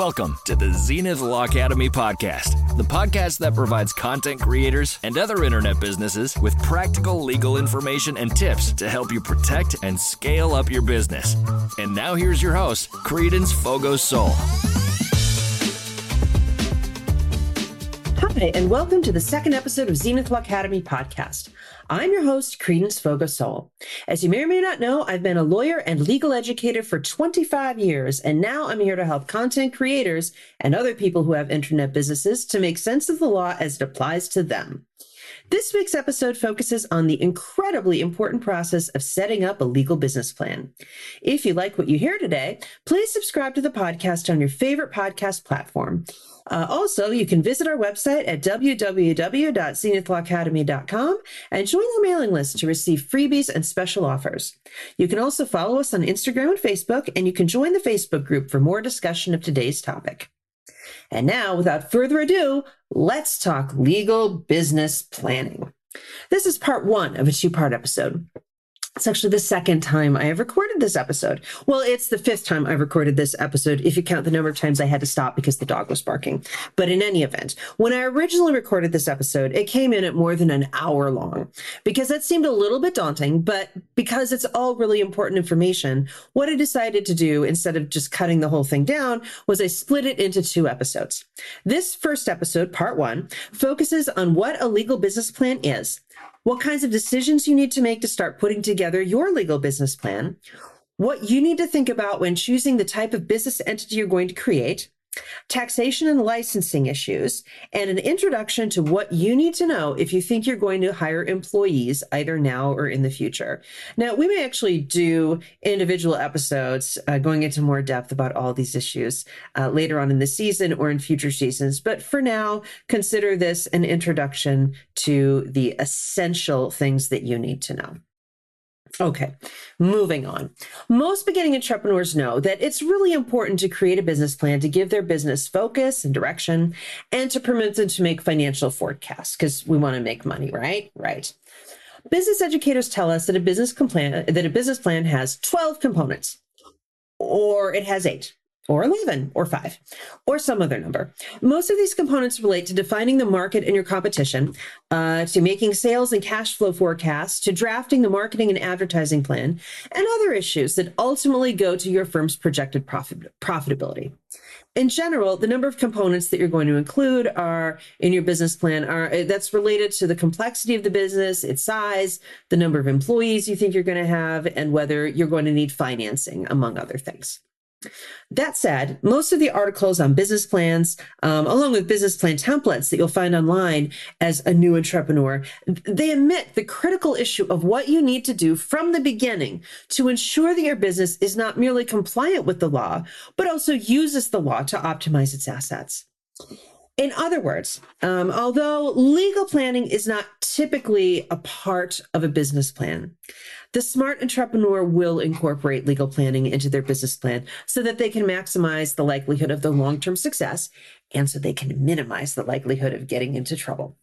Welcome to the Zenith Law Academy podcast, the podcast that provides content creators and other internet businesses with practical legal information and tips to help you protect and scale up your business. And now here's your host, Credence Fogo Soul. Hi, and welcome to the second episode of Zenith Law Academy podcast. I'm your host, Credence Fogasol. As you may or may not know, I've been a lawyer and legal educator for 25 years, and now I'm here to help content creators and other people who have internet businesses to make sense of the law as it applies to them. This week's episode focuses on the incredibly important process of setting up a legal business plan. If you like what you hear today, please subscribe to the podcast on your favorite podcast platform. Uh, also, you can visit our website at www.zenithlawacademy.com and join our mailing list to receive freebies and special offers. You can also follow us on Instagram and Facebook, and you can join the Facebook group for more discussion of today's topic. And now, without further ado, let's talk legal business planning. This is part one of a two part episode. It's actually the second time I have recorded this episode. Well, it's the fifth time I've recorded this episode if you count the number of times I had to stop because the dog was barking. But in any event, when I originally recorded this episode, it came in at more than an hour long because that seemed a little bit daunting. But because it's all really important information, what I decided to do instead of just cutting the whole thing down was I split it into two episodes. This first episode, part one, focuses on what a legal business plan is what kinds of decisions you need to make to start putting together your legal business plan, what you need to think about when choosing the type of business entity you're going to create, taxation and licensing issues, and an introduction to what you need to know if you think you're going to hire employees either now or in the future. Now, we may actually do individual episodes uh, going into more depth about all these issues uh, later on in the season or in future seasons. But for now, consider this an introduction to the essential things that you need to know. Okay, moving on. Most beginning entrepreneurs know that it's really important to create a business plan to give their business focus and direction and to permit them to make financial forecasts because we want to make money, right? Right. Business educators tell us that a business plan that a business plan has 12 components or it has 8 or 11 or 5 or some other number. Most of these components relate to defining the market and your competition, uh, to making sales and cash flow forecasts, to drafting the marketing and advertising plan, and other issues that ultimately go to your firm's projected profit, profitability. In general, the number of components that you're going to include are in your business plan are uh, that's related to the complexity of the business, its size, the number of employees you think you're going to have, and whether you're going to need financing, among other things. That said, most of the articles on business plans, um, along with business plan templates that you'll find online as a new entrepreneur, they admit the critical issue of what you need to do from the beginning to ensure that your business is not merely compliant with the law, but also uses the law to optimize its assets. In other words, um, although legal planning is not typically a part of a business plan, the smart entrepreneur will incorporate legal planning into their business plan so that they can maximize the likelihood of the long term success and so they can minimize the likelihood of getting into trouble.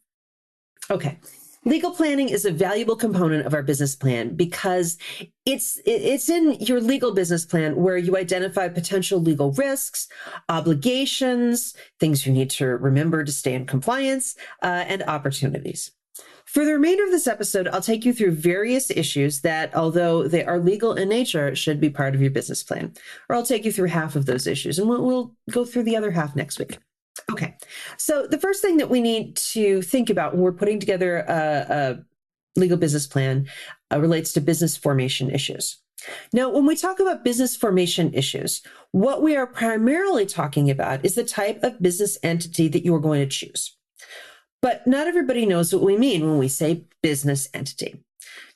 Okay, Legal planning is a valuable component of our business plan because it's it's in your legal business plan where you identify potential legal risks, obligations, things you need to remember to stay in compliance, uh, and opportunities. For the remainder of this episode, I'll take you through various issues that, although they are legal in nature, should be part of your business plan. Or I'll take you through half of those issues, and we'll, we'll go through the other half next week. Okay. So the first thing that we need to think about when we're putting together a, a legal business plan uh, relates to business formation issues. Now, when we talk about business formation issues, what we are primarily talking about is the type of business entity that you are going to choose. But not everybody knows what we mean when we say business entity.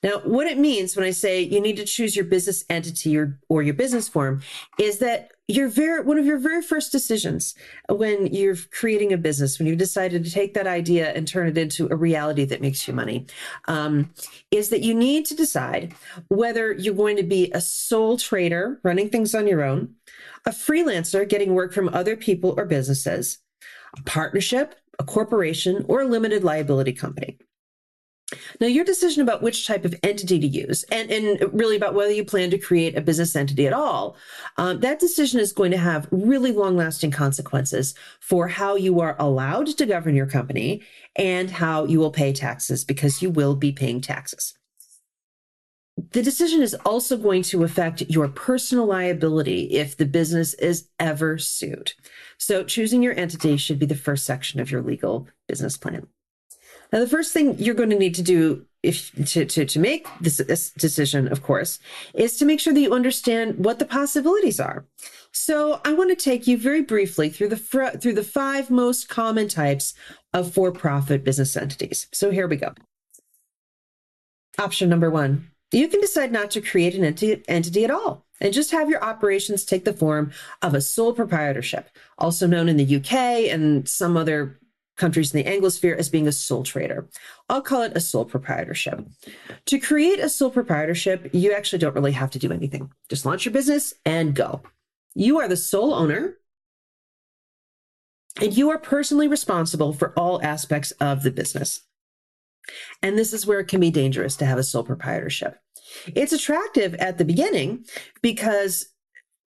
Now, what it means when I say you need to choose your business entity or, or your business form is that your very one of your very first decisions when you're creating a business, when you've decided to take that idea and turn it into a reality that makes you money, um, is that you need to decide whether you're going to be a sole trader running things on your own, a freelancer getting work from other people or businesses, a partnership, a corporation, or a limited liability company. Now, your decision about which type of entity to use, and, and really about whether you plan to create a business entity at all, um, that decision is going to have really long lasting consequences for how you are allowed to govern your company and how you will pay taxes because you will be paying taxes. The decision is also going to affect your personal liability if the business is ever sued. So, choosing your entity should be the first section of your legal business plan. Now, the first thing you're going to need to do if to, to, to make this, this decision, of course, is to make sure that you understand what the possibilities are. So I want to take you very briefly through the fr- through the five most common types of for-profit business entities. So here we go. Option number one. You can decide not to create an entity, entity at all and just have your operations take the form of a sole proprietorship, also known in the UK and some other countries in the Anglosphere as being a sole trader. I'll call it a sole proprietorship. To create a sole proprietorship, you actually don't really have to do anything. Just launch your business and go. You are the sole owner, and you are personally responsible for all aspects of the business. And this is where it can be dangerous to have a sole proprietorship. It's attractive at the beginning because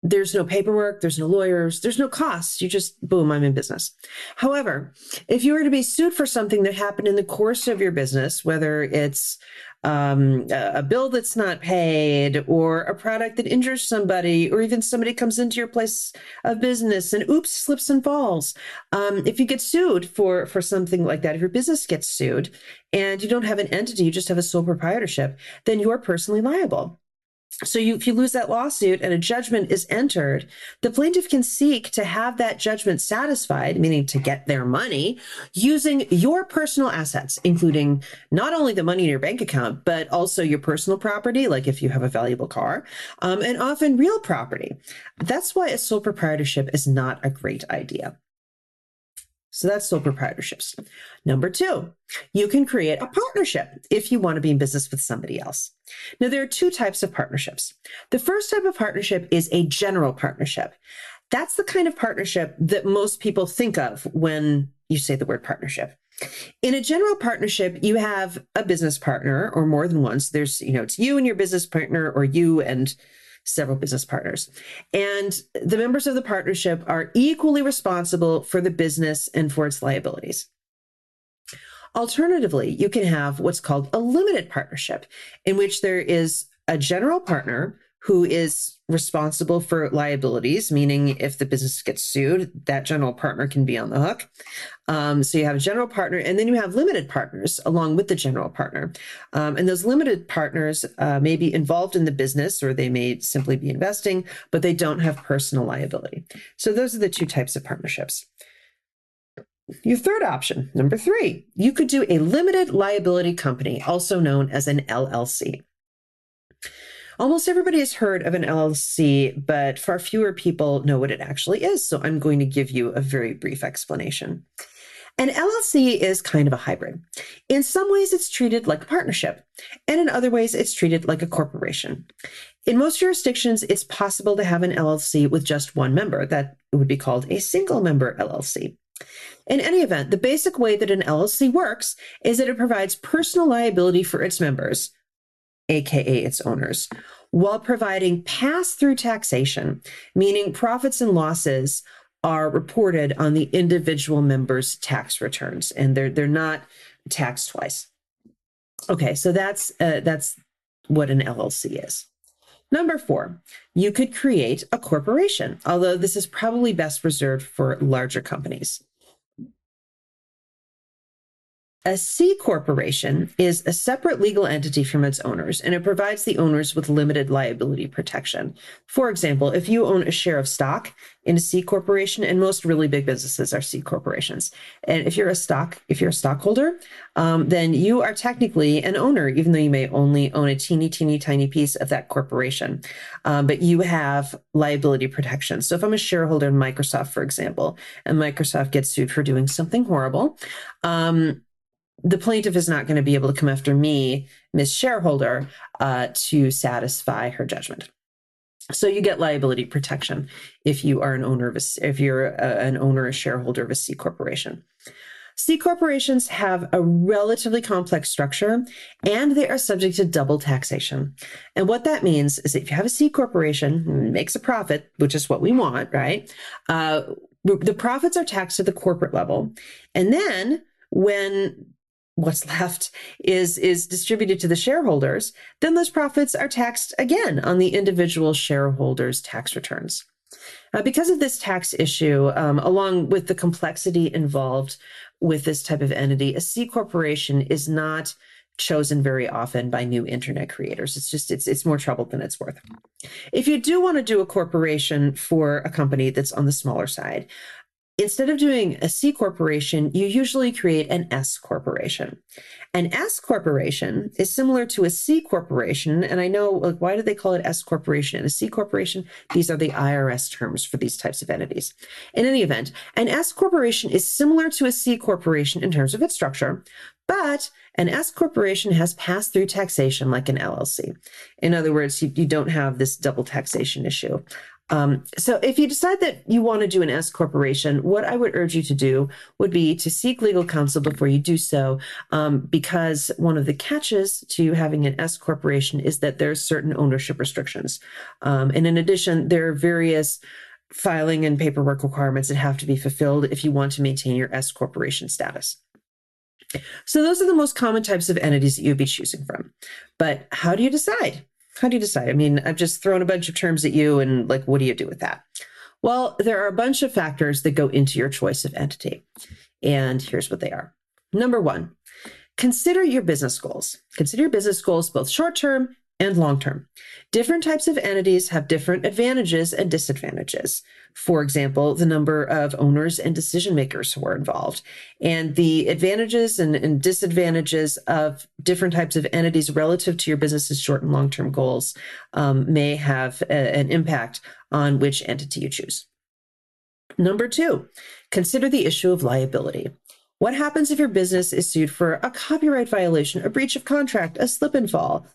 there's no paperwork, there's no lawyers, there's no costs. You just, boom, I'm in business. However, if you were to be sued for something that happened in the course of your business, whether it's um, a bill that's not paid or a product that injures somebody, or even somebody comes into your place of business and oops, slips and falls. Um, if you get sued for, for something like that, if your business gets sued and you don't have an entity, you just have a sole proprietorship, then you're personally liable. So you, if you lose that lawsuit and a judgment is entered, the plaintiff can seek to have that judgment satisfied, meaning to get their money, using your personal assets, including not only the money in your bank account, but also your personal property, like if you have a valuable car, um, and often real property. That's why a sole proprietorship is not a great idea. So that's sole proprietorships. Number two, you can create a partnership if you want to be in business with somebody else. Now, there are two types of partnerships. The first type of partnership is a general partnership. That's the kind of partnership that most people think of when you say the word partnership. In a general partnership, you have a business partner or more than one. So there's, you know, it's you and your business partner or you and several business partners. And the members of the partnership are equally responsible for the business and for its liabilities. Alternatively, you can have what's called a limited partnership, in which there is a general partner who is responsible for liabilities, meaning if the business gets sued, that general partner can be on the hook. Um, so you have a general partner, and then you have limited partners along with the general partner. Um, and those limited partners uh, may be involved in the business or they may simply be investing, but they don't have personal liability. So those are the two types of partnerships. Your third option, number three, you could do a limited liability company, also known as an LLC. Almost everybody has heard of an LLC, but far fewer people know what it actually is. So I'm going to give you a very brief explanation. An LLC is kind of a hybrid. In some ways, it's treated like a partnership, and in other ways, it's treated like a corporation. In most jurisdictions, it's possible to have an LLC with just one member. That would be called a single member LLC. In any event, the basic way that an LLC works is that it provides personal liability for its members, aka its owners, while providing pass through taxation, meaning profits and losses are reported on the individual members' tax returns and they're they're not taxed twice. Okay, so that's uh, that's what an LLC is. Number four, you could create a corporation, although this is probably best reserved for larger companies. A C corporation is a separate legal entity from its owners, and it provides the owners with limited liability protection. For example, if you own a share of stock in a C corporation, and most really big businesses are C corporations, and if you're a stock, if you're a stockholder, um, then you are technically an owner, even though you may only own a teeny, teeny, tiny piece of that corporation. Um, but you have liability protection. So if I'm a shareholder in Microsoft, for example, and Microsoft gets sued for doing something horrible, um, the plaintiff is not going to be able to come after me, Ms. Shareholder, uh, to satisfy her judgment. So you get liability protection if you are an owner of a, if you're a, an owner, a shareholder of a C corporation. C corporations have a relatively complex structure and they are subject to double taxation. And what that means is if you have a C corporation, makes a profit, which is what we want, right? Uh, the profits are taxed at the corporate level. And then when what's left is is distributed to the shareholders, then those profits are taxed again on the individual shareholders' tax returns. Uh, because of this tax issue, um, along with the complexity involved with this type of entity, a C corporation is not chosen very often by new internet creators. It's just it's it's more trouble than it's worth. If you do want to do a corporation for a company that's on the smaller side, Instead of doing a C corporation, you usually create an S corporation. An S corporation is similar to a C corporation. And I know, like, why do they call it S corporation and a C corporation? These are the IRS terms for these types of entities. In any event, an S corporation is similar to a C corporation in terms of its structure, but an S corporation has passed through taxation like an LLC. In other words, you, you don't have this double taxation issue. Um, so if you decide that you want to do an S corporation, what I would urge you to do would be to seek legal counsel before you do so, um, because one of the catches to having an S corporation is that there are certain ownership restrictions. Um, and in addition, there are various filing and paperwork requirements that have to be fulfilled if you want to maintain your S corporation status. So those are the most common types of entities that you'd be choosing from. But how do you decide? How do you decide? I mean, I've just thrown a bunch of terms at you, and like, what do you do with that? Well, there are a bunch of factors that go into your choice of entity. And here's what they are. Number one, consider your business goals. Consider your business goals both short term and long term. Different types of entities have different advantages and disadvantages. For example, the number of owners and decision makers who are involved, and the advantages and, and disadvantages of different types of entities relative to your business's short and long term goals um, may have a, an impact on which entity you choose. Number two, consider the issue of liability. What happens if your business is sued for a copyright violation, a breach of contract, a slip and fall,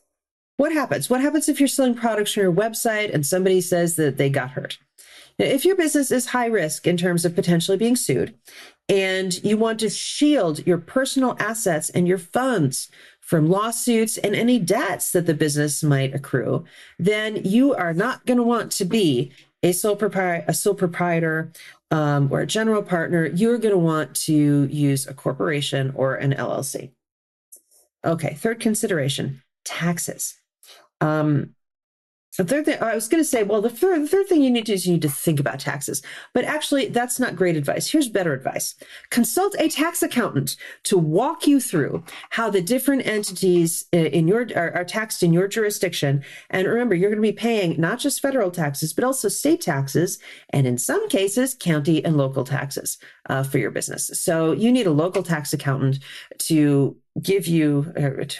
what happens? What happens if you're selling products from your website and somebody says that they got hurt? Now, if your business is high risk in terms of potentially being sued and you want to shield your personal assets and your funds from lawsuits and any debts that the business might accrue, then you are not going to want to be a sole, propri- a sole proprietor um, or a general partner. You're going to want to use a corporation or an LLC. Okay, third consideration taxes. Um, the third thing I was going to say, well, the third, the third thing you need to do is you need to think about taxes. But actually, that's not great advice. Here's better advice consult a tax accountant to walk you through how the different entities in your are, are taxed in your jurisdiction. And remember, you're going to be paying not just federal taxes, but also state taxes, and in some cases, county and local taxes uh, for your business. So you need a local tax accountant to give you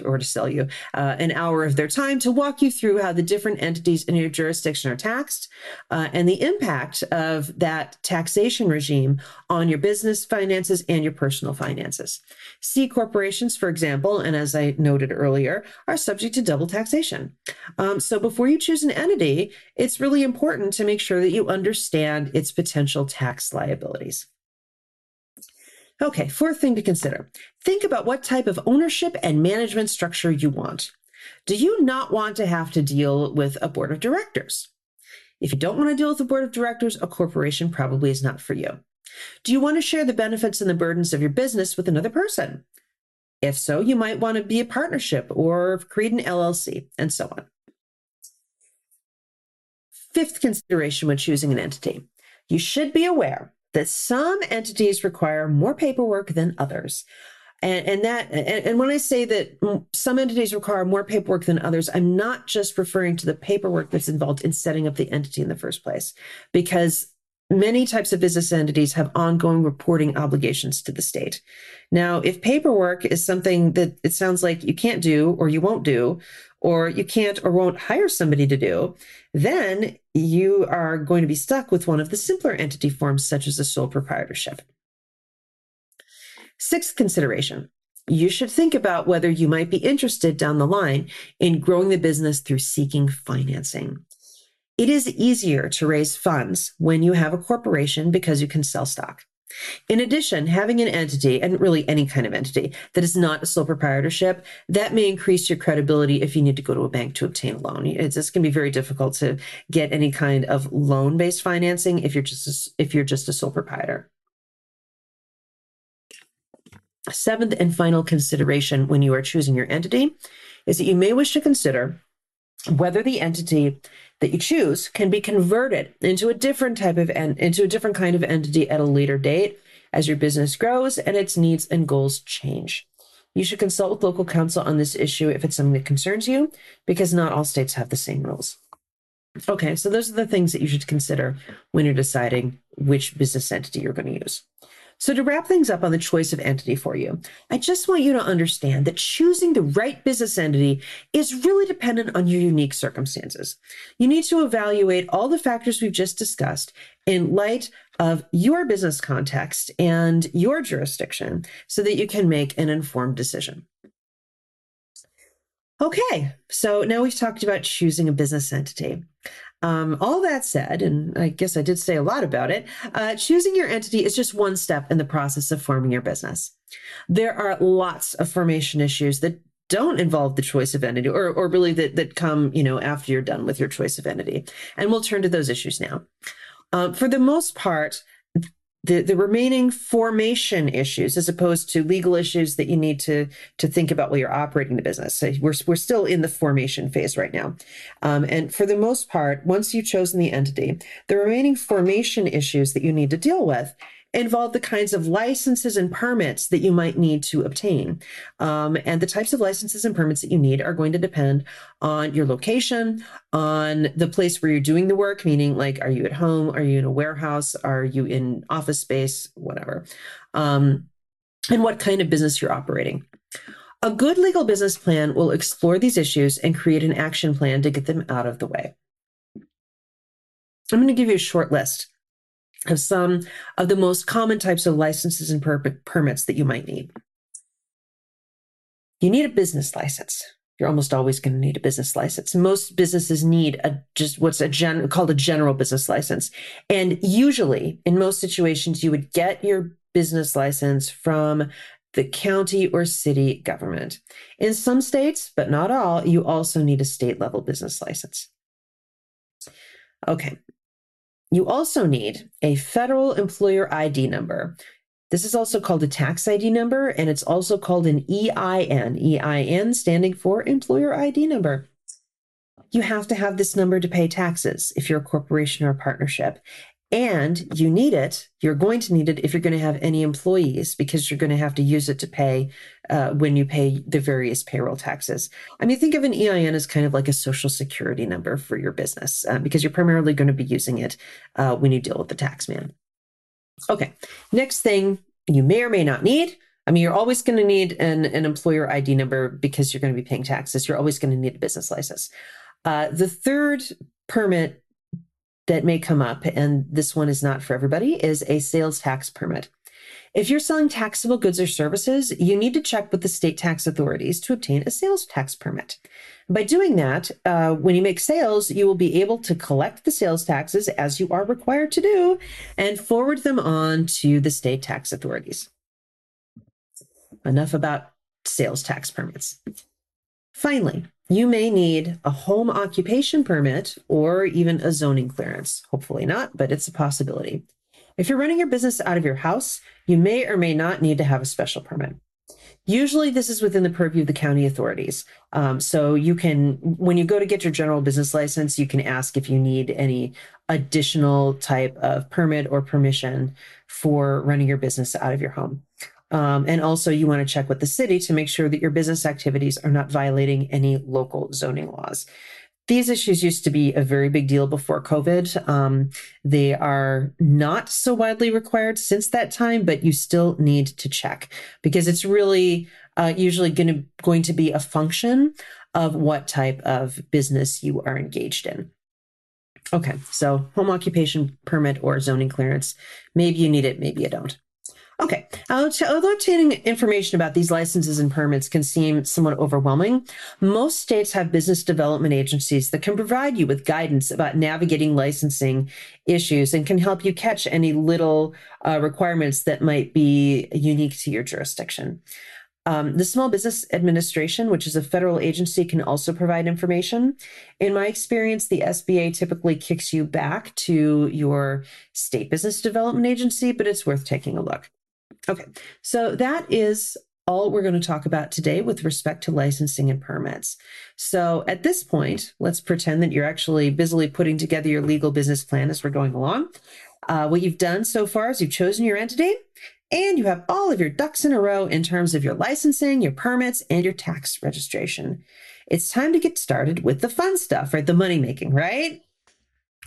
or to sell you uh, an hour of their time to walk you through how the different entities in your jurisdiction are taxed uh, and the impact of that taxation regime on your business finances and your personal finances. C corporations, for example, and as I noted earlier, are subject to double taxation. Um, so before you choose an entity, it's really important to make sure that you understand its potential tax liabilities. Okay, fourth thing to consider think about what type of ownership and management structure you want. Do you not want to have to deal with a board of directors? If you don't want to deal with a board of directors, a corporation probably is not for you. Do you want to share the benefits and the burdens of your business with another person? If so, you might want to be a partnership or create an LLC and so on. Fifth consideration when choosing an entity you should be aware that some entities require more paperwork than others. And, and that and, and when I say that some entities require more paperwork than others, I'm not just referring to the paperwork that's involved in setting up the entity in the first place, because many types of business entities have ongoing reporting obligations to the state. Now, if paperwork is something that it sounds like you can't do or you won't do, or you can't or won't hire somebody to do, then you are going to be stuck with one of the simpler entity forms, such as a sole proprietorship. Sixth consideration you should think about whether you might be interested down the line in growing the business through seeking financing. It is easier to raise funds when you have a corporation because you can sell stock. In addition, having an entity, and really any kind of entity, that is not a sole proprietorship, that may increase your credibility if you need to go to a bank to obtain a loan. It's, it's going to be very difficult to get any kind of loan-based financing if you're just a, if you're just a sole proprietor. Seventh and final consideration when you are choosing your entity is that you may wish to consider whether the entity that you choose can be converted into a different type of en- into a different kind of entity at a later date as your business grows and its needs and goals change. You should consult with local counsel on this issue if it's something that concerns you, because not all states have the same rules. Okay, so those are the things that you should consider when you're deciding which business entity you're going to use. So, to wrap things up on the choice of entity for you, I just want you to understand that choosing the right business entity is really dependent on your unique circumstances. You need to evaluate all the factors we've just discussed in light of your business context and your jurisdiction so that you can make an informed decision. Okay, so now we've talked about choosing a business entity. Um, all that said, and I guess I did say a lot about it, uh, choosing your entity is just one step in the process of forming your business. There are lots of formation issues that don't involve the choice of entity or, or really that, that come, you know, after you're done with your choice of entity. And we'll turn to those issues now. Uh, for the most part, the, the remaining formation issues as opposed to legal issues that you need to to think about while you're operating the business. So we're, we're still in the formation phase right now. Um, and for the most part, once you've chosen the entity, the remaining formation issues that you need to deal with involve the kinds of licenses and permits that you might need to obtain. Um, and the types of licenses and permits that you need are going to depend on your location, on the place where you're doing the work, meaning like, are you at home? Are you in a warehouse? Are you in office space? Whatever. Um, and what kind of business you're operating. A good legal business plan will explore these issues and create an action plan to get them out of the way. I'm going to give you a short list of some of the most common types of licenses and per- permits that you might need. You need a business license. You're almost always going to need a business license. Most businesses need a just what's a gen, called a general business license. And usually, in most situations, you would get your business license from the county or city government. In some states, but not all, you also need a state level business license. Okay, you also need a federal employer ID number. This is also called a tax ID number, and it's also called an EIN, EIN standing for employer ID number. You have to have this number to pay taxes if you're a corporation or a partnership. And you need it, you're going to need it if you're going to have any employees because you're going to have to use it to pay uh, when you pay the various payroll taxes. I mean, think of an EIN as kind of like a social security number for your business uh, because you're primarily going to be using it uh, when you deal with the tax man. Okay, next thing you may or may not need. I mean, you're always going to need an, an employer ID number because you're going to be paying taxes. You're always going to need a business license. Uh, the third permit that may come up, and this one is not for everybody, is a sales tax permit. If you're selling taxable goods or services, you need to check with the state tax authorities to obtain a sales tax permit. By doing that, uh, when you make sales, you will be able to collect the sales taxes as you are required to do and forward them on to the state tax authorities. Enough about sales tax permits. Finally, you may need a home occupation permit or even a zoning clearance. Hopefully not, but it's a possibility. If you're running your business out of your house, you may or may not need to have a special permit. Usually, this is within the purview of the county authorities. Um, so, you can, when you go to get your general business license, you can ask if you need any additional type of permit or permission for running your business out of your home. Um, and also, you want to check with the city to make sure that your business activities are not violating any local zoning laws. These issues used to be a very big deal before COVID. Um, they are not so widely required since that time, but you still need to check because it's really uh, usually to going to be a function of what type of business you are engaged in. Okay, so home occupation permit or zoning clearance. Maybe you need it, maybe you don't. Okay, although obtaining information about these licenses and permits can seem somewhat overwhelming, most states have business development agencies that can provide you with guidance about navigating licensing issues and can help you catch any little uh, requirements that might be unique to your jurisdiction. Um, the Small Business Administration, which is a federal agency, can also provide information. In my experience, the SBA typically kicks you back to your state business development agency, but it's worth taking a look. Okay, so that is all we're going to talk about today with respect to licensing and permits. So at this point, let's pretend that you're actually busily putting together your legal business plan as we're going along. Uh, what you've done so far is you've chosen your entity and you have all of your ducks in a row in terms of your licensing, your permits, and your tax registration. It's time to get started with the fun stuff, right? The money making, right?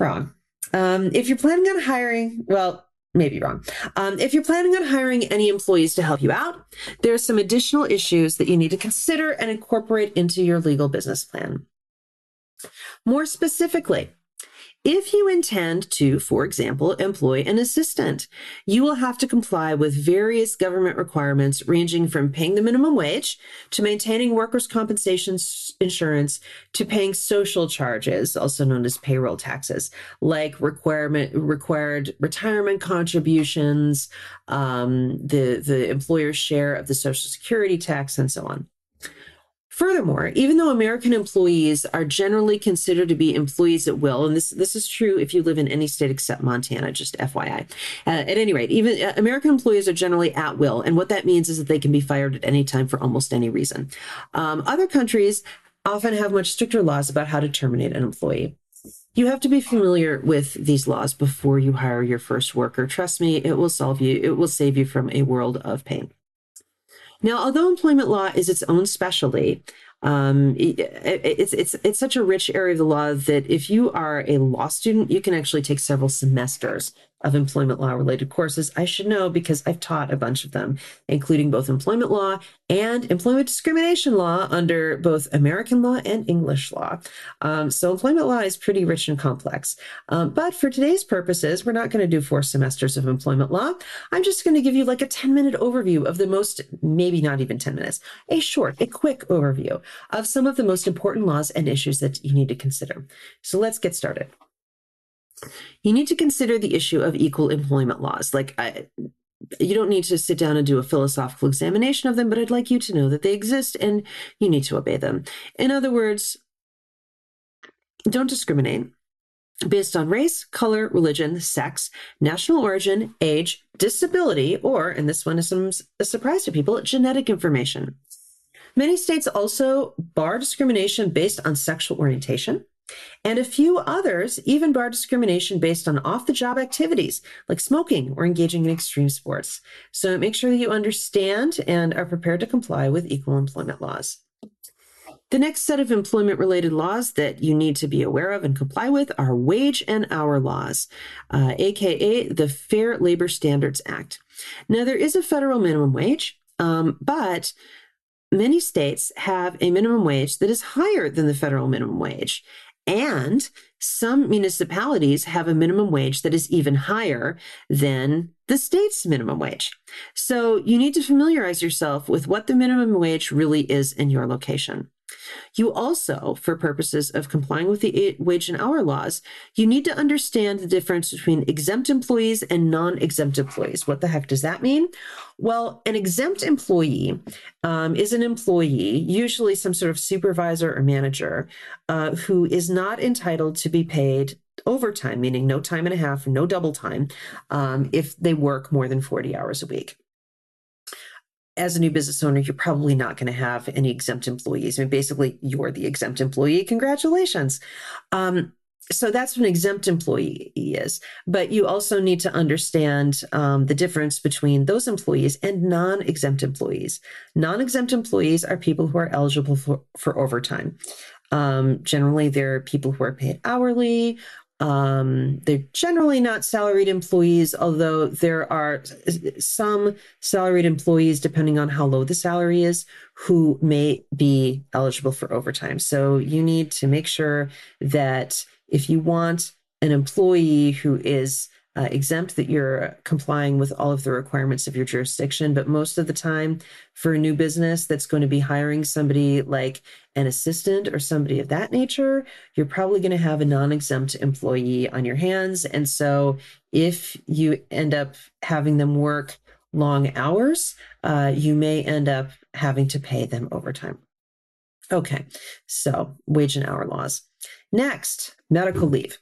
Wrong. Um, if you're planning on hiring, well, maybe wrong. Um, if you're planning on hiring any employees to help you out, there are some additional issues that you need to consider and incorporate into your legal business plan. More specifically, if you intend to, for example, employ an assistant, you will have to comply with various government requirements ranging from paying the minimum wage to maintaining workers' compensation insurance to paying social charges, also known as payroll taxes, like requirement required retirement contributions, um, the the employer's share of the social security tax, and so on. Furthermore, even though American employees are generally considered to be employees at will, and this this is true if you live in any state except Montana, just FYI. Uh, at any rate, even uh, American employees are generally at will, and what that means is that they can be fired at any time for almost any reason. Um, other countries often have much stricter laws about how to terminate an employee. You have to be familiar with these laws before you hire your first worker. Trust me, it will solve you. It will save you from a world of pain. Now, although employment law is its own specialty, um, it, it's it's it's such a rich area of the law that if you are a law student, you can actually take several semesters of employment law related courses. I should know because I've taught a bunch of them, including both employment law and employment discrimination law under both American law and English law. Um, so employment law is pretty rich and complex. Um, but for today's purposes, we're not going to do four semesters of employment law. I'm just going to give you like a 10 minute overview of the most, maybe not even 10 minutes, a short, a quick overview of some of the most important laws and issues that you need to consider. So let's get started you need to consider the issue of equal employment laws. Like, I, you don't need to sit down and do a philosophical examination of them, but I'd like you to know that they exist and you need to obey them. In other words, don't discriminate based on race, color, religion, sex, national origin, age, disability, or, and this one is a surprise to people, genetic information. Many states also bar discrimination based on sexual orientation, and a few others even bar discrimination based on off the job activities like smoking or engaging in extreme sports. So make sure that you understand and are prepared to comply with equal employment laws. The next set of employment related laws that you need to be aware of and comply with are wage and hour laws, uh, aka the Fair Labor Standards Act. Now, there is a federal minimum wage, um, but many states have a minimum wage that is higher than the federal minimum wage. And some municipalities have a minimum wage that is even higher than the state's minimum wage. So you need to familiarize yourself with what the minimum wage really is in your location. You also, for purposes of complying with the wage and hour laws, you need to understand the difference between exempt employees and non exempt employees. What the heck does that mean? Well, an exempt employee um, is an employee, usually some sort of supervisor or manager, uh, who is not entitled to be paid overtime, meaning no time and a half, no double time, um, if they work more than 40 hours a week as a new business owner, you're probably not going to have any exempt employees. I mean, basically, you're the exempt employee. Congratulations. Um, so that's what an exempt employee is. But you also need to understand um, the difference between those employees and non exempt employees. Non exempt employees are people who are eligible for, for overtime. Um, generally, they're people who are paid hourly um, they're generally not salaried employees, although there are some salaried employees, depending on how low the salary is, who may be eligible for overtime. So you need to make sure that if you want an employee who is uh, exempt that you're complying with all of the requirements of your jurisdiction. But most of the time, for a new business that's going to be hiring somebody like an assistant or somebody of that nature, you're probably going to have a non exempt employee on your hands. And so if you end up having them work long hours, uh, you may end up having to pay them overtime. Okay, so wage and hour laws. Next, medical leave.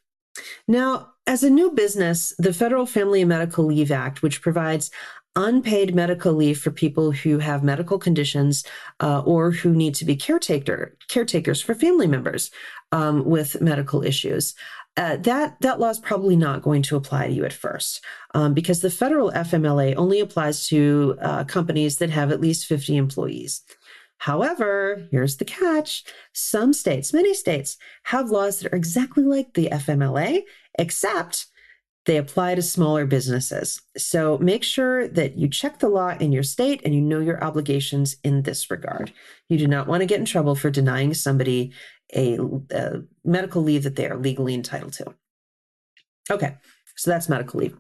Now, as a new business, the Federal Family and Medical Leave Act, which provides unpaid medical leave for people who have medical conditions uh, or who need to be caretaker caretakers for family members um, with medical issues. Uh, that that law is probably not going to apply to you at first um, because the federal FMLA only applies to uh, companies that have at least 50 employees. However, here's the catch some states, many states, have laws that are exactly like the FMLA, except they apply to smaller businesses. So make sure that you check the law in your state and you know your obligations in this regard. You do not want to get in trouble for denying somebody a, a medical leave that they are legally entitled to. Okay, so that's medical leave.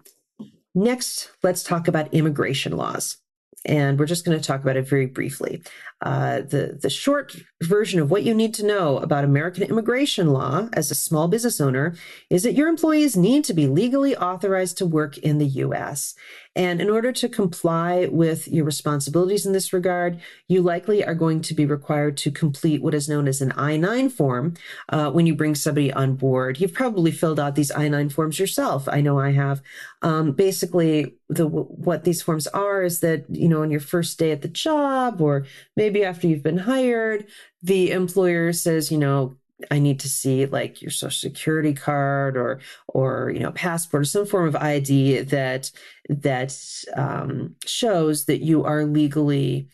Next, let's talk about immigration laws and we're just going to talk about it very briefly. Uh, the the short version of what you need to know about American immigration law as a small business owner is that your employees need to be legally authorized to work in the U.S. And in order to comply with your responsibilities in this regard, you likely are going to be required to complete what is known as an I 9 form uh, when you bring somebody on board. You've probably filled out these I 9 forms yourself. I know I have. Um, basically, the what these forms are is that, you know, on your first day at the job or maybe after you've been hired, the employer says, you know, I need to see like your social security card or or you know passport or some form of ID that that um, shows that you are legally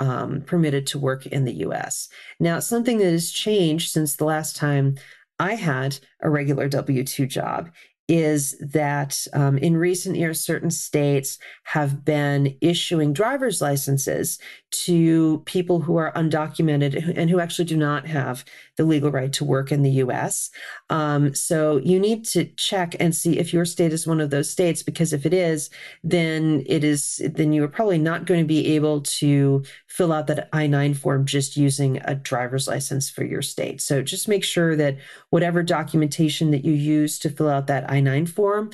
um, permitted to work in the U.S. Now, something that has changed since the last time I had a regular W two job is that um, in recent years, certain states have been issuing driver's licenses to people who are undocumented and who actually do not have the legal right to work in the US. Um, so you need to check and see if your state is one of those states, because if it is, then it is, then you are probably not going to be able to fill out that I 9 form just using a driver's license for your state. So just make sure that whatever documentation that you use to fill out that I 9 form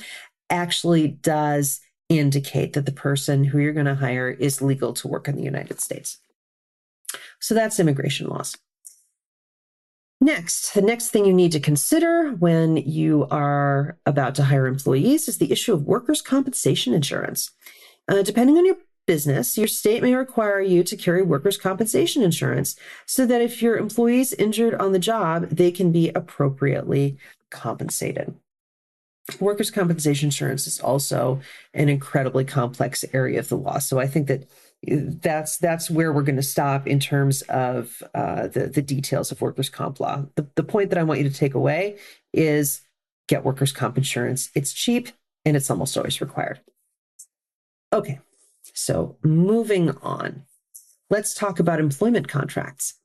actually does indicate that the person who you're going to hire is legal to work in the United States. So that's immigration laws. Next, the next thing you need to consider when you are about to hire employees is the issue of workers' compensation insurance. Uh, depending on your business, your state may require you to carry workers' compensation insurance so that if your employee is injured on the job, they can be appropriately compensated. Workers' compensation insurance is also an incredibly complex area of the law. So I think that that's that's where we're going to stop in terms of uh, the the details of workers' comp law. The, the point that I want you to take away is get workers' comp insurance. It's cheap and it's almost always required. Okay, so moving on, let's talk about employment contracts.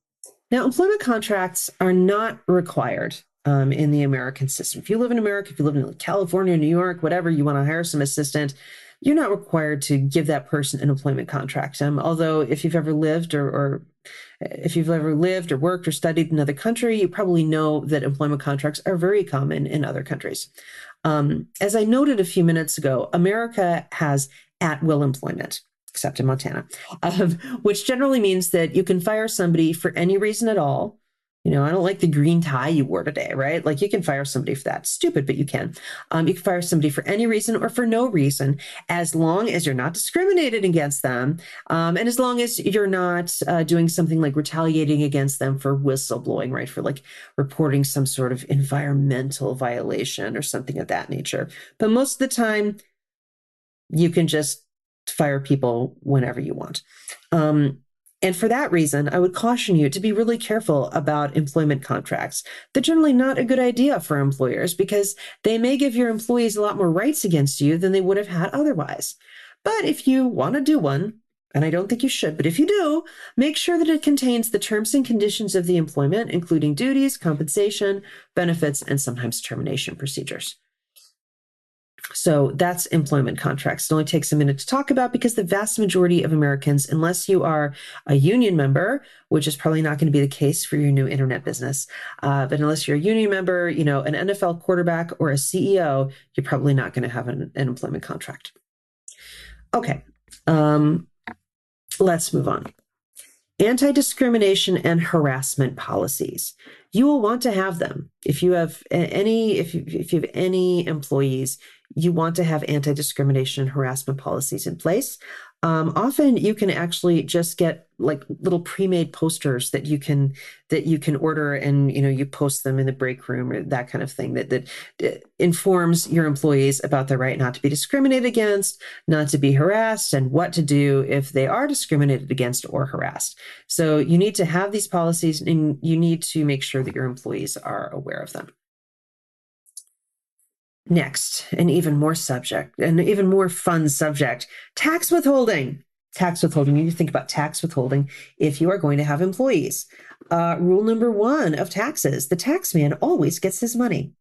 Now, employment contracts are not required um, in the American system. If you live in America, if you live in California, New York, whatever, you want to hire some assistant, you're not required to give that person an employment contract. Um, although, if you've ever lived or, or if you've ever lived or worked or studied in another country, you probably know that employment contracts are very common in other countries. Um, as I noted a few minutes ago, America has at will employment, except in Montana, um, which generally means that you can fire somebody for any reason at all you know, I don't like the green tie you wore today, right? Like you can fire somebody for that. Stupid, but you can. Um, you can fire somebody for any reason or for no reason, as long as you're not discriminated against them, um, and as long as you're not uh, doing something like retaliating against them for whistleblowing, right? For like reporting some sort of environmental violation or something of that nature. But most of the time, you can just fire people whenever you want. Um, and for that reason, I would caution you to be really careful about employment contracts. They're generally not a good idea for employers because they may give your employees a lot more rights against you than they would have had otherwise. But if you want to do one, and I don't think you should, but if you do, make sure that it contains the terms and conditions of the employment, including duties, compensation, benefits, and sometimes termination procedures. So that's employment contracts. It only takes a minute to talk about because the vast majority of Americans, unless you are a union member, which is probably not going to be the case for your new internet business, uh, but unless you're a union member, you know, an NFL quarterback or a CEO, you're probably not going to have an, an, employment contract. Okay, um, let's move on. Anti discrimination and harassment policies. You will want to have them. If you have any, if you, if you have any employees, you want to have anti discrimination and harassment policies in place. Um, often you can actually just get like little pre-made posters that you can that you can order and you know you post them in the break room or that kind of thing that that informs your employees about their right not to be discriminated against not to be harassed and what to do if they are discriminated against or harassed so you need to have these policies and you need to make sure that your employees are aware of them Next, an even more subject, an even more fun subject tax withholding. Tax withholding. You need to think about tax withholding if you are going to have employees. Uh, rule number one of taxes the tax man always gets his money.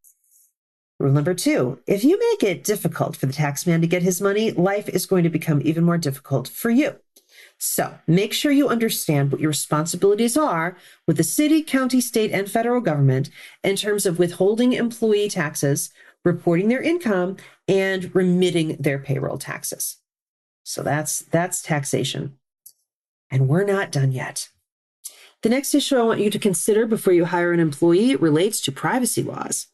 Rule number two if you make it difficult for the tax man to get his money, life is going to become even more difficult for you. So make sure you understand what your responsibilities are with the city, county, state, and federal government in terms of withholding employee taxes, reporting their income and remitting their payroll taxes. So that's that's taxation. And we're not done yet. The next issue I want you to consider before you hire an employee relates to privacy laws.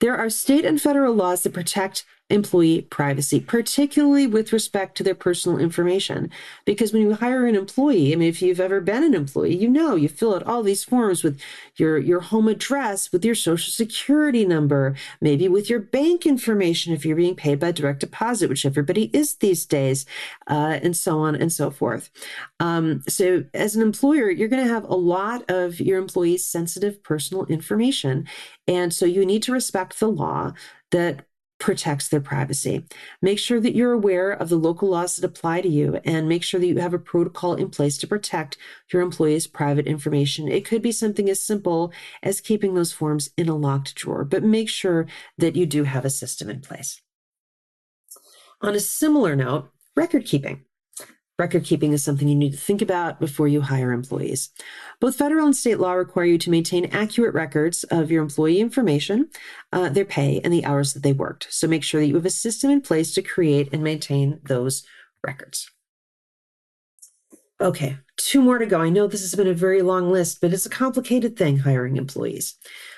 There are state and federal laws that protect employee privacy, particularly with respect to their personal information. Because when you hire an employee, I mean, if you've ever been an employee, you know you fill out all these forms with your, your home address, with your social security number, maybe with your bank information if you're being paid by direct deposit, which everybody is these days, uh, and so on and so forth. Um, so, as an employer, you're going to have a lot of your employees' sensitive personal information. And so you need to respect the law that protects their privacy. Make sure that you're aware of the local laws that apply to you and make sure that you have a protocol in place to protect your employees' private information. It could be something as simple as keeping those forms in a locked drawer, but make sure that you do have a system in place. On a similar note, record keeping. Record keeping is something you need to think about before you hire employees. Both federal and state law require you to maintain accurate records of your employee information, uh, their pay, and the hours that they worked. So make sure that you have a system in place to create and maintain those records. Okay, two more to go. I know this has been a very long list, but it's a complicated thing hiring employees.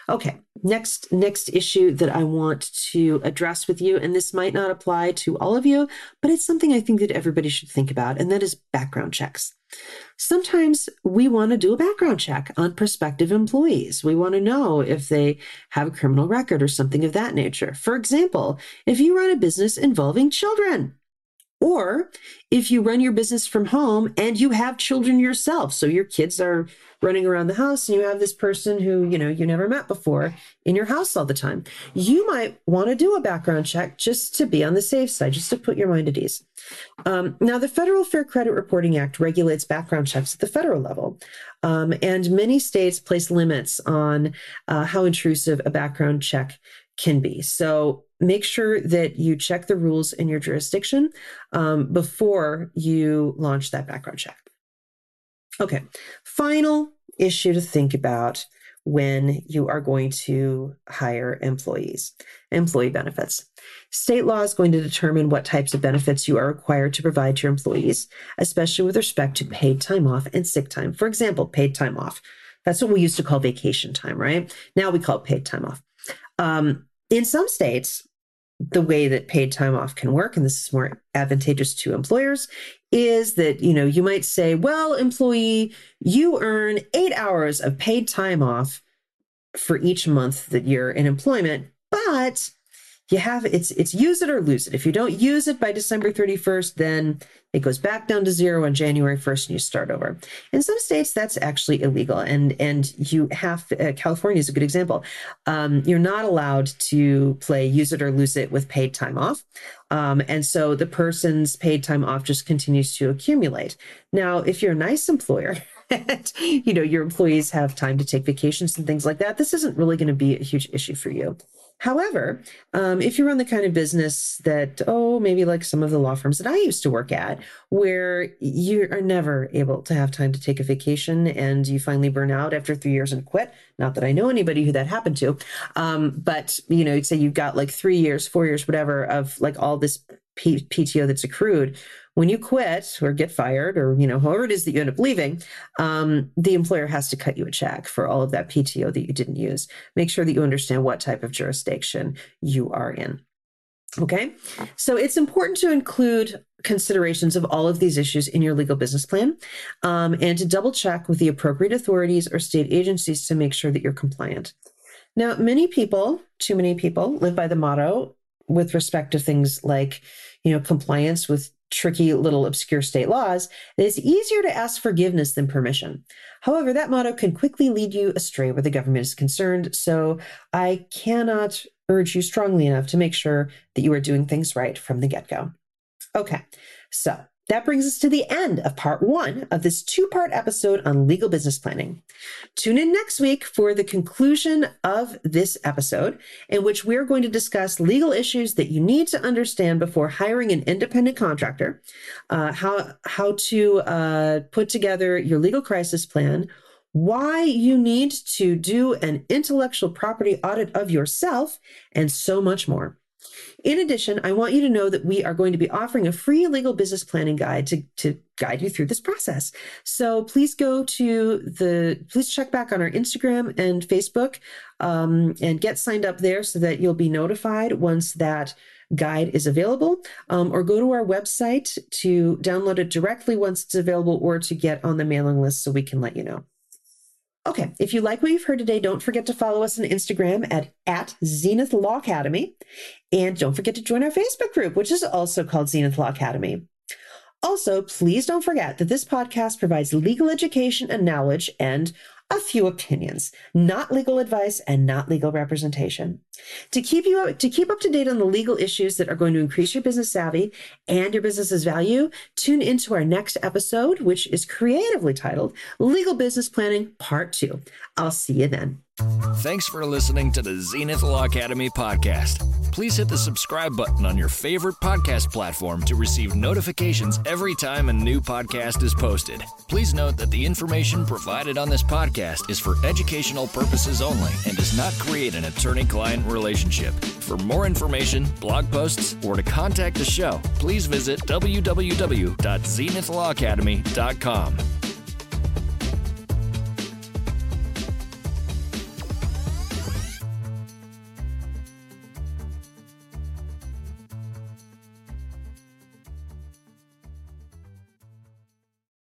Okay, next next issue that I want to address with you and this might not apply to all of you, but it's something I think that everybody should think about and that is background checks. Sometimes we want to do a background check on prospective employees. We want to know if they have a criminal record or something of that nature. For example, if you run a business involving children, or if you run your business from home and you have children yourself, so your kids are running around the house and you have this person who, you know, you never met before in your house all the time, you might want to do a background check just to be on the safe side, just to put your mind at ease. Um, now, the Federal Fair Credit Reporting Act regulates background checks at the federal level, um, and many states place limits on uh, how intrusive a background check can be. So make sure that you check the rules in your jurisdiction um, before you launch that background check. Okay, final issue to think about when you are going to hire employees employee benefits. State law is going to determine what types of benefits you are required to provide to your employees, especially with respect to paid time off and sick time. For example, paid time off. That's what we used to call vacation time, right? Now we call it paid time off. Um, in some states, the way that paid time off can work, and this is more advantageous to employers, is that you know you might say, well, employee, you earn eight hours of paid time off for each month that you're in employment, but you have it's it's use it or lose it. If you don't use it by December 31st, then it goes back down to zero on January 1st and you start over. In some states, that's actually illegal. And and you have uh, California is a good example. Um, you're not allowed to play use it or lose it with paid time off. Um, and so the person's paid time off just continues to accumulate. Now, if you're a nice employer, and, you know your employees have time to take vacations and things like that this isn't really going to be a huge issue for you However, um, if you run the kind of business that, oh, maybe like some of the law firms that I used to work at, where you are never able to have time to take a vacation and you finally burn out after three years and quit. Not that I know anybody who that happened to, um, but you know, you'd say you've got like three years, four years, whatever, of like all this P- PTO that's accrued when you quit or get fired or you know however it is that you end up leaving um, the employer has to cut you a check for all of that pto that you didn't use. Make sure that you understand what type of jurisdiction you are in. Okay? So it's important to include considerations of all of these issues in your legal business plan um, and to double check with the appropriate authorities or state agencies to make sure that you're compliant. Now many people too many people live by the motto with respect to things like you know compliance with tricky little obscure state laws that it's easier to ask forgiveness than permission. However, that motto can quickly lead you astray where the government is concerned. So I cannot urge you strongly enough to make sure that you are doing things right from the get go. Okay, so that brings us to the end of part one of this two part episode on legal business planning. Tune in next week for the conclusion of this episode, in which we're going to discuss legal issues that you need to understand before hiring an independent contractor, uh, how, how to uh, put together your legal crisis plan, why you need to do an intellectual property audit of yourself, and so much more. In addition, I want you to know that we are going to be offering a free legal business planning guide to, to guide you through this process. So please go to the, please check back on our Instagram and Facebook um, and get signed up there so that you'll be notified once that guide is available, um, or go to our website to download it directly once it's available or to get on the mailing list so we can let you know. Okay, if you like what you've heard today, don't forget to follow us on Instagram at, at Zenith Law Academy. And don't forget to join our Facebook group, which is also called Zenith Law Academy. Also, please don't forget that this podcast provides legal education and knowledge and a few opinions, not legal advice and not legal representation. To keep you up, to keep up to date on the legal issues that are going to increase your business savvy and your business's value, tune into our next episode, which is creatively titled Legal Business Planning Part 2. I'll see you then. Thanks for listening to the Zenith Law Academy podcast. Please hit the subscribe button on your favorite podcast platform to receive notifications every time a new podcast is posted. Please note that the information provided on this podcast is for educational purposes only and does not create an attorney client relationship. For more information, blog posts, or to contact the show, please visit www.zenithlawacademy.com.